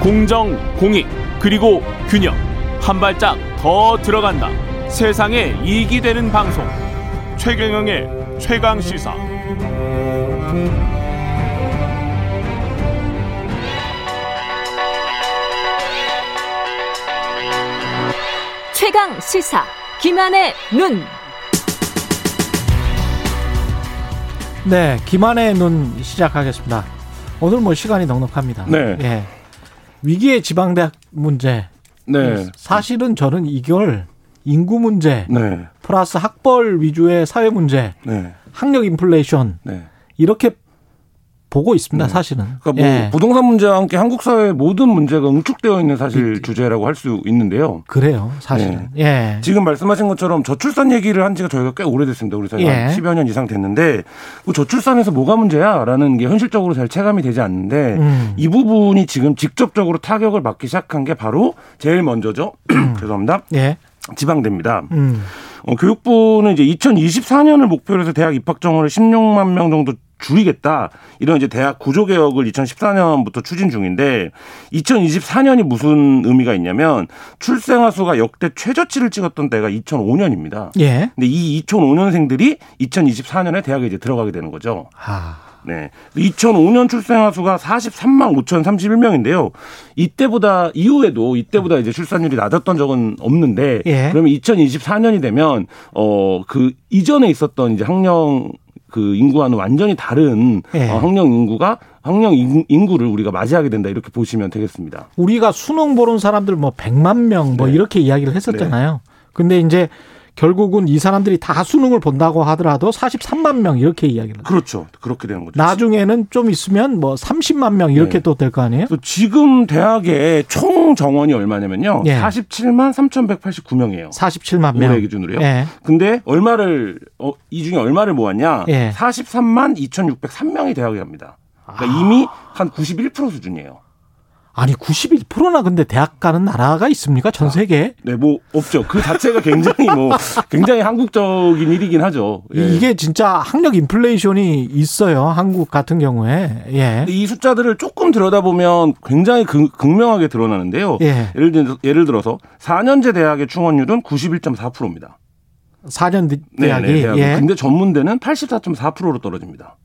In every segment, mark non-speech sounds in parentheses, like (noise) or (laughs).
공정, 공익, 그리고 균형. 한 발짝 더 들어간다. 세상에 이익이 되는 방송. 최경영의 최강 시사. 최강 시사. 김한의 눈. 네, 김한의 눈 시작하겠습니다. 오늘 뭐 시간이 넉넉합니다. 네. 예. 위기의 지방대학 문제. 네. 사실은 저는 이걸 인구 문제 네. 플러스 학벌 위주의 사회 문제, 네. 학력 인플레이션 네. 이렇게 보고 있습니다. 네. 사실은. 그러니까 뭐 예. 부동산 문제와 함께 한국 사회의 모든 문제가 응축되어 있는 사실 주제라고 할 수 있는데요. 그래요, 사실은. 예. 지금 말씀하신 것처럼 저출산 얘기를 한 지가 저희가 꽤 오래됐습니다. 우리 사회 예. 한 10여 년 이상 됐는데 그 저출산에서 뭐가 문제야 라는 게 현실적으로 잘 체감이 되지 않는데 음. 이 부분이 지금 직접적으로 타격을 받기 시작한 게 바로 제일 먼저죠. (clears throat) 죄송합니다. 예. 지방대입니다. 음. 어, 교육부는 이제 2024년을 목표로 해서 대학 입학 정원을 16만 명 정도 줄이겠다. 이런 이제 대학 구조 개혁을 2014년부터 추진 중인데 2024년이 무슨 의미가 있냐면 출생아 수가 역대 최저치를 찍었던 때가 2005년입니다. 예. 근데 이 2005년생들이 2024년에 대학에 이제 들어가게 되는 거죠. 아. 네. 2005년 출생아 수가 43만 5,031명인데요. 이때보다 이후에도 이때보다 이제 출산율이 낮았던 적은 없는데 예. 그러면 2024년이 되면 어 그 이전에 있었던 이제 학령 그 인구와는 완전히 다른 예. 어, 학령 인구가 학령 인- 인구를 우리가 맞이하게 된다 이렇게 보시면 되겠습니다. 우리가 수능 보는 사람들 뭐 100만 명뭐 네. 이렇게 이야기를 했었잖아요. 근데 이제 결국은 이 사람들이 다 수능을 본다고 하더라도 43만 명 이렇게 이야기를 해요. 그렇죠. 그렇게 되는 거죠. 나중에는 좀 있으면 뭐 30만 명 이렇게 네. 또될 거 아니에요? 지금 대학의 총 정원이 얼마냐면요. 예. 47만 3,189명이에요. 47만 명. 올해 기준으로요. 예. 근데 얼마를 어, 이 중에 얼마를 모았냐? 예. 43만 2,603명이 대학에 갑니다. 그러니까 이미 한 91% 수준이에요. 아니 91%나 근데 대학 가는 나라가 있습니까? 전 세계에? 네, 뭐 없죠. 그 자체가 굉장히 뭐 굉장히 한국적인 일이긴 하죠. 예. 이게 진짜 학력 인플레이션이 있어요. 한국 같은 경우에. 예. 이 숫자들을 조금 들여다보면 굉장히 극, 극명하게 드러나는데요. 예. 예를, 들, 예를 들어서 4년제 대학의 충원율은 91.4%입니다. 4년 대학이 네, 대학이. 예. 근데 전문대는 84.4%로 떨어집니다.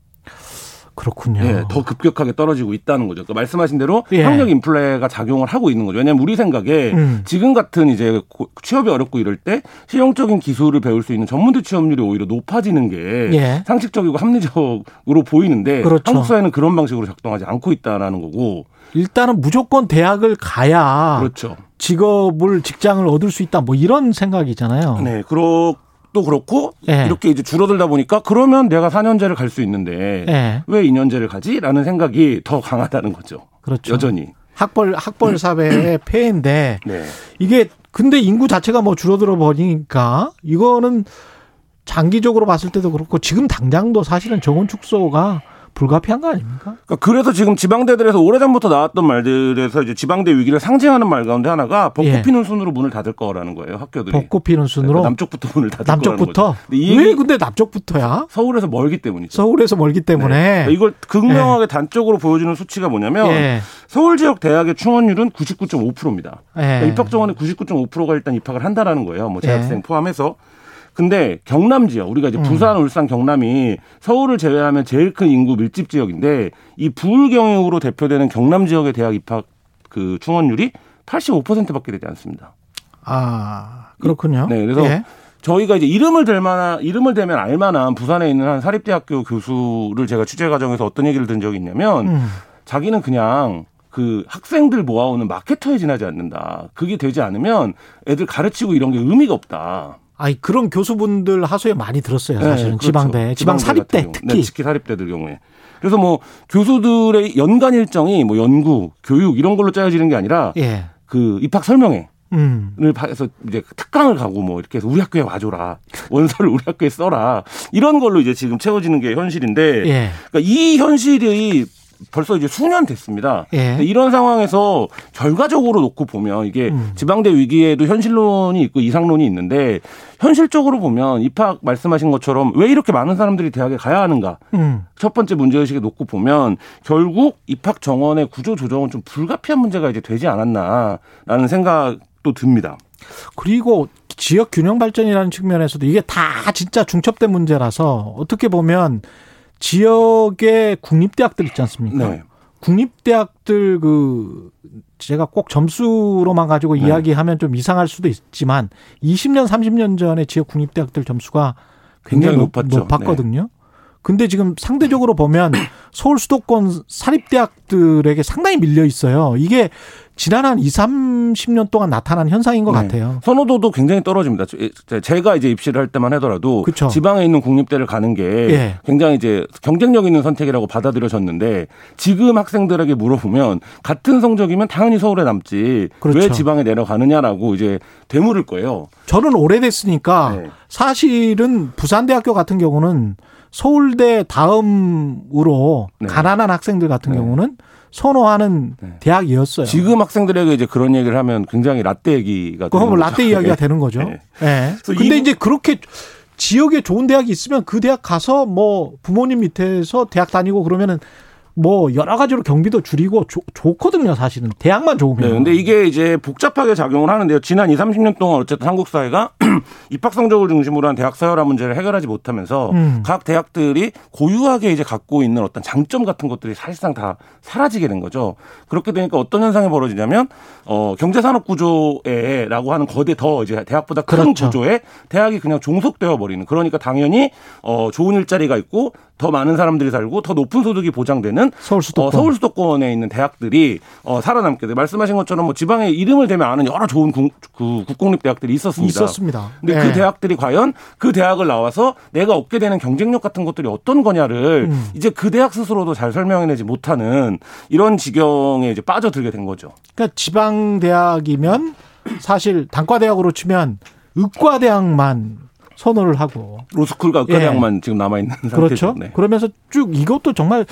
그렇군요. 예, 더 급격하게 떨어지고 있다는 거죠. 그러니까 말씀하신 대로 예. 학력 인플레가 작용을 하고 있는 거죠. 왜냐하면 우리 생각에 음. 지금 같은 이제 고- 취업이 어렵고 이럴 때 실용적인 기술을 배울 수 있는 전문대 취업률이 오히려 높아지는 게 예. 상식적이고 합리적으로 보이는데 그렇죠. 한국 사회는 그런 방식으로 작동하지 않고 있다라는 거고 일단은 무조건 대학을 가야 그렇죠. 직업을 직장을 얻을 수 있다 뭐 이런 생각이잖아요. 네, 그렇 또 그렇고 예. 이렇게 이제 줄어들다 보니까 그러면 내가 4년제를 갈 수 있는데 예. 왜 2년제를 가지?라는 생각이 더 강하다는 거죠. 그렇죠. 여전히. 학벌 학벌 사회의 (clears throat) 폐해인데 네. 이게 근데 인구 자체가 뭐 줄어들어 버리니까 이거는 장기적으로 봤을 때도 그렇고 지금 당장도 사실은 정원 축소가 불가피한 거 아닙니까? 그러니까 그래서 지금 지방대들에서 오래전부터 나왔던 말들에서 이제 지방대 위기를 상징하는 말 가운데 하나가 벚꽃 예. 피는 순으로 문을 닫을 거라는 거예요 학교들이. 벚꽃 피는 순으로 네, 남쪽부터 문을 닫을 거라는 남쪽부터 거죠. 근데 이왜 근데 남쪽부터야? 서울에서 멀기 때문이죠. 서울에서 멀기 때문에 네. 그러니까 이걸 극명하게 단적으로 보여주는 수치가 뭐냐면 예. 서울 지역 대학의 충원율은 99.5%입니다. 예. 그러니까 입학 정원의 99.5%가 일단 입학을 한다라는 거예요. 뭐 재학생 예. 포함해서. 근데 경남 지역 우리가 음. 이제 부산, 울산, 경남이 서울을 제외하면 제일 큰 인구 밀집 지역인데 이 부울 경영으로 대표되는 경남 지역의 대학 입학 그 충원율이 85%밖에 되지 않습니다. 아 그렇군요. 네, 그래서 예. 저희가 이제 이름을 댈 만한 이름을 대면 알 만한 부산에 있는 한 사립대학교 교수를 제가 취재 과정에서 어떤 얘기를 든 적이 있냐면 음. 자기는 그냥 그 학생들 모아오는 마케터에 지나지 않는다. 그게 되지 않으면 애들 가르치고 이런 게 의미가 없다. 아니 그런 교수분들 하소연 많이 들었어요. 사실은 네, 그렇죠. 지방대, 지방 사립대. 특히. 네, 특히 사립대들 경우에. 그래서 뭐 교수들의 연간 일정이 뭐 연구, 교육 이런 걸로 짜여지는 게 아니라 예. 그 입학 설명회 음. 을 해서 이제 특강을 가고 뭐 이렇게 해서 우리 학교에 와줘라 원서를 우리 학교에 써라 이런 걸로 이제 지금 채워지는 게 현실인데 예. 그러니까 이 현실이 벌써 이제 수년 됐습니다. 예. 이런 상황에서 결과적으로 놓고 보면 이게 음. 지방대 위기에도 현실론이 있고 이상론이 있는데 현실적으로 보면 입학 말씀하신 것처럼 왜 이렇게 많은 사람들이 대학에 가야 하는가? 음. 첫 번째 문제의식에 놓고 보면 결국 입학 정원의 구조 조정은 좀 불가피한 문제가 이제 되지 않았나라는 생각도 듭니다. 그리고 지역 균형 발전이라는 측면에서도 이게 다 진짜 중첩된 문제라서 어떻게 보면 지역의 국립대학들 있지 않습니까? 네. 국립대학들 그 제가 꼭 점수로만 가지고 네. 이야기하면 좀 이상할 수도 있지만 20년 30년 전에 지역 국립대학들 점수가 굉장히, 굉장히 높, 높았죠. 네. 높았거든요. 근데 지금 상대적으로 보면 서울 수도권 사립대학들에게 상당히 밀려 있어요. 이게 지난 한 2, 30년 동안 나타난 현상인 것 네. 같아요. 선호도도 굉장히 떨어집니다. 제- 제가 이제 입시를 할 때만 하더라도 그쵸. 지방에 있는 국립대를 가는 게 예. 굉장히 이제 경쟁력 있는 선택이라고 받아들여졌는데 지금 학생들에게 물어보면 같은 성적이면 당연히 서울에 남지 그렇죠. 왜 지방에 내려가느냐라고 이제 되물을 거예요. 저는 오래됐으니까 네. 사실은 부산대학교 같은 경우는 서울대 다음으로 네. 가난한 학생들 같은 네. 경우는 선호하는 네. 대학이었어요. 지금 학생들에게 이제 그런 얘기를 하면 굉장히 라떼 얘기가 되는 뭐 거죠. 라떼 이야기가 네. 되는 거죠. 네. 예. 그래서 근데 이- 이제 그렇게 지역에 좋은 대학이 있으면 그 대학 가서 뭐 부모님 밑에서 대학 다니고 그러면은 뭐 여러 가지로 경비도 줄이고 좋, 좋거든요, 사실은. 대학만 좋으면. 네, 근데 이게 이제 복잡하게 작용을 하는데요. 지난 2, 30년 동안 어쨌든 한국 사회가 (clears throat) 입학 성적을 중심으로 한 대학 서열화 문제를 해결하지 못하면서 음. 각 대학들이 고유하게 이제 갖고 있는 어떤 장점 같은 것들이 사실상 다 사라지게 된 거죠. 그렇게 되니까 어떤 현상이 벌어지냐면 어 경제 산업 구조에라고 하는 거대 더 이제 대학보다 큰 그렇죠. 구조에 대학이 그냥 종속되어 버리는 그러니까 당연히 어 좋은 일자리가 있고 더 많은 사람들이 살고 더 높은 소득이 보장되는 서울 수도권. 어, 서울 수도권에 있는 대학들이 어, 살아남게 돼. 말씀하신 것처럼 뭐 지방에 이름을 대면 아는 여러 좋은 국, 그 국공립 대학들이 있었습니다. 있었습니다. 근데 예. 그 대학들이 과연 그 대학을 나와서 내가 얻게 되는 경쟁력 같은 것들이 어떤 거냐를 음. 이제 그 대학 스스로도 잘 설명해내지 못하는 이런 지경에 이제 빠져들게 된 거죠. 그러니까 지방 대학이면 사실 단과 대학으로 치면 의과 대학만 선호를 하고 로스쿨과 예. 의과대학만 지금 남아 있는 상태죠. 그렇죠. 네. 그러면서 쭉 이것도 정말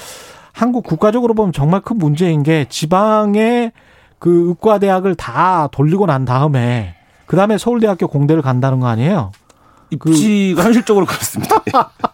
한국 국가적으로 보면 정말 큰 문제인 게 지방의 그 의과 대학을 다 돌리고 난 다음에 그 다음에 서울대학교 공대를 간다는 거 아니에요? 입시가 현실적으로 그렇습니다. (laughs)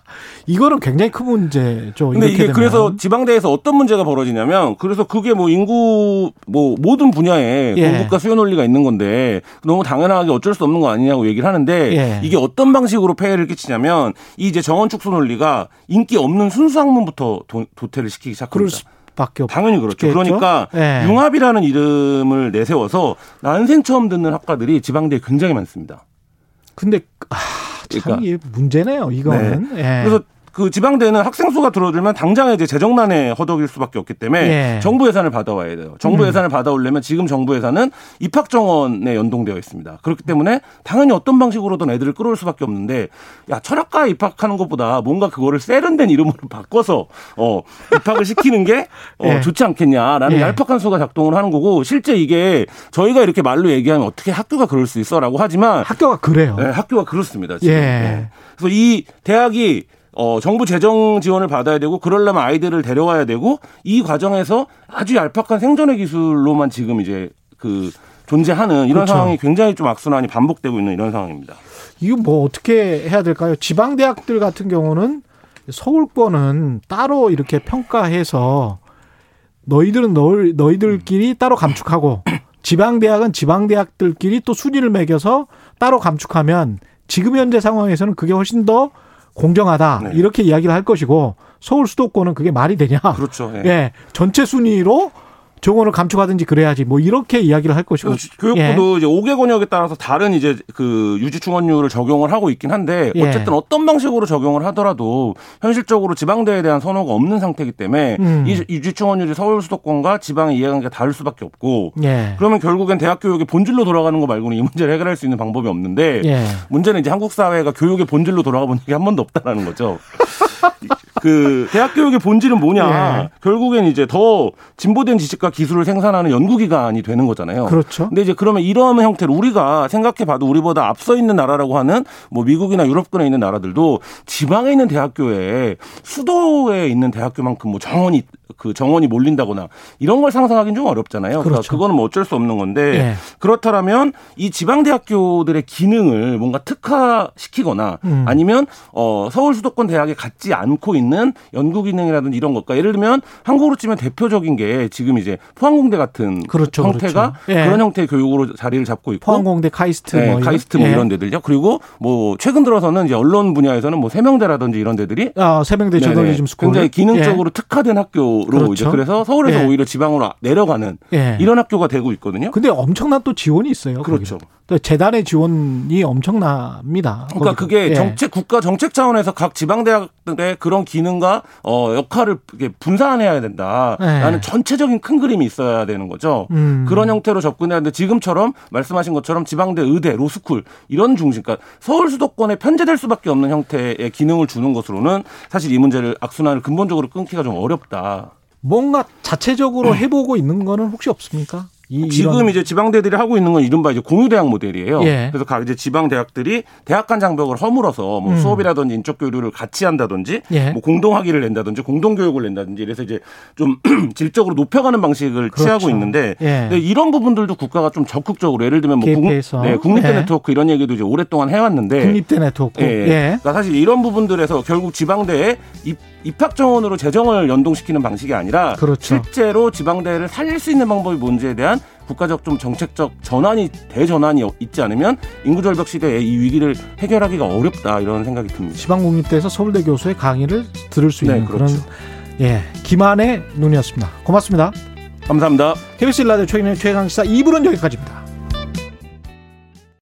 예. 이거는 굉장히 큰 문제죠. 근데 이게 되면. 그래서 지방대에서 어떤 문제가 벌어지냐면 그래서 그게 뭐 인구 뭐 모든 분야에 예. 공급과 수요 논리가 있는 건데 너무 당연하게 어쩔 수 없는 거 아니냐고 얘기를 하는데 예. 이게 어떤 방식으로 폐해를 끼치냐면 이 이제 정원 축소 논리가 인기 없는 순수 학문부터 도, 도태를 시키기 시작합니다. 수밖에 없. 당연히 그렇죠. 없겠죠? 그러니까 예. 융합이라는 이름을 내세워서 난생 처음 듣는 학과들이 지방대에 굉장히 많습니다. 근데 아, 참 그러니까. 이게 문제네요. 이거는. 예. 그래서 그 지방대는 학생 수가 줄어들면 당장에 이제 재정난에 허덕일 수밖에 없기 때문에 예. 정부 예산을 받아와야 돼요. 정부 음. 예산을 받아오려면 지금 정부 예산은 입학 정원에 연동되어 있습니다. 그렇기 때문에 당연히 어떤 방식으로든 애들을 끌어올 수밖에 없는데 야 철학과에 입학하는 것보다 뭔가 그거를 세련된 이름으로 (laughs) 바꿔서 어 입학을 시키는 게 어, (laughs) 예. 좋지 않겠냐라는 예. 얄팍한 수가 작동을 하는 거고 실제 이게 저희가 이렇게 말로 얘기하면 어떻게 학교가 그럴 수 있어라고 하지만 학교가 그래요. 네, 학교가 그렇습니다. 지금. 예. 네. 그래서 이 대학이 어, 정부 재정 지원을 받아야 되고 그러려면 아이들을 데려와야 되고 이 과정에서 아주 얄팍한 생존의 기술로만 지금 이제 그 존재하는 이런 그렇죠. 상황이 굉장히 좀 악순환이 반복되고 있는 이런 상황입니다. 이거 뭐 어떻게 해야 될까요? 지방 대학들 같은 경우는 서울권은 따로 이렇게 평가해서 너희들은 너희, 너희들끼리 따로 감축하고 지방 대학은 지방 대학들끼리 또 순위를 매겨서 따로 감축하면 지금 현재 상황에서는 그게 훨씬 더 공정하다 네. 이렇게 이야기를 할 것이고 서울 수도권은 그게 말이 되냐? 그렇죠. 예. 예, 전체 순위로 정원을 감축하든지 그래야지 뭐 이렇게 이야기를 할 것이고 그래서 교육부도 이제 5개 권역에 따라서 다른 이제 그 유지 충원율을 적용을 하고 있긴 한데 예. 어쨌든 어떤 방식으로 적용을 하더라도 현실적으로 지방대에 대한 선호가 없는 상태이기 때문에 음. 이 유지 충원율이 서울 수도권과 지방의 이해관계가 다를 수밖에 없고 예. 그러면 결국엔 대학 교육의 본질로 돌아가는 거 말고는 이 문제를 해결할 수 있는 방법이 없는데 예. 문제는 이제 한국 사회가 교육의 본질로 돌아가 본 적이 한 번도 없다라는 거죠. (laughs) 그 대학 교육의 본질은 뭐냐? 예. 결국엔 이제 더 진보된 지식과 기술을 생산하는 연구기관이 되는 거잖아요. 그렇죠. 근데 이제 그러면 이런 형태로 우리가 생각해봐도 우리보다 앞서 있는 나라라고 하는 뭐 미국이나 유럽권에 있는 나라들도 지방에 있는 대학교에 수도에 있는 대학교만큼 뭐 정원이 그 정원이 몰린다거나 이런 걸 상상하기는 좀 어렵잖아요. 그러니까 그렇죠. 그거는 뭐 어쩔 수 없는 건데 예. 그렇다면 이 지방 대학교들의 기능을 뭔가 특화시키거나 음. 아니면 어 서울 수도권 대학에 갖지 않고 있는 연구 기능이라든지 이런 것과 예를 들면 한국으로 치면 대표적인 게 지금 이제 포항공대 같은 그렇죠, 형태가 그렇죠. 예. 그런 형태의 교육으로 자리를 잡고 있고 포항공대 카이스트 네, 뭐 이런? 카이스트 뭐 예. 이런 데들요. 그리고 뭐 최근 들어서는 이제 언론 분야에서는 뭐 세명대라든지 이런 데들이 아, 세명대 저널리즘 스쿨 굉장히 기능적으로 특화된 학교 로 그렇죠. 이제 그래서 서울에서 예. 오히려 지방으로 내려가는 예. 예. 이런 학교가 되고 있거든요. 근데 엄청난 또 지원이 있어요. 그렇죠. 재단의 지원이 엄청납니다. 그러니까 거기도. 그게 예. 정책 국가 정책 차원에서 각 지방 대학들의 그런 기능과 어 역할을 분산해야 된다라는 예. 전체적인 큰 그림이 있어야 되는 거죠. 음. 그런 형태로 접근해야 하는데 지금처럼 말씀하신 것처럼 지방대 의대, 로스쿨 이런 중심, 그러니까 서울 수도권에 편제될 수밖에 없는 형태의 기능을 주는 것으로는 사실 이 문제를 악순환을 근본적으로 끊기가 좀 어렵다. 뭔가 자체적으로 해보고 있는 거는 혹시 없습니까? 이, 지금 이런- 이제 지방 대들이 하고 있는 건 이른바 이제 공유 대학 모델이에요. 예. 그래서 각 이제 지방 대학들이 대학 간 장벽을 허물어서 뭐 음. 수업이라든지 인적 교류를 같이 한다든지 예. 뭐 공동 학위를 낸다든지 공동 교육을 낸다든지 이래서 이제 좀 (clears throat) 질적으로 높여가는 방식을 그렇죠. 취하고 있는데 예. 이런 부분들도 국가가 좀 적극적으로 예를 들면 뭐 국. 네, 국립대 예. 네트워크 이런 얘기도 이제 오랫동안 해왔는데 국립대 네트워크. 예. 예. 그러니까 사실 이런 부분들에서 결국 지방대에 입, 입학 정원으로 재정을 연동시키는 방식이 아니라 그렇죠. 실제로 지방대를 살릴 수 있는 방법이 뭔지에 대한 국가적 좀 정책적 전환이 대전환이 있지 않으면 인구 절벽 시대에 이 위기를 해결하기가 어렵다 이런 생각이 듭니다. 지방국립대에서 서울대 교수의 강의를 들을 수 네, 있는 그렇죠. 그런 예 김한의 눈이었습니다. 고맙습니다. 감사합니다. KBS 일라디오 최근의 최강 시사 2부는 여기까지입니다.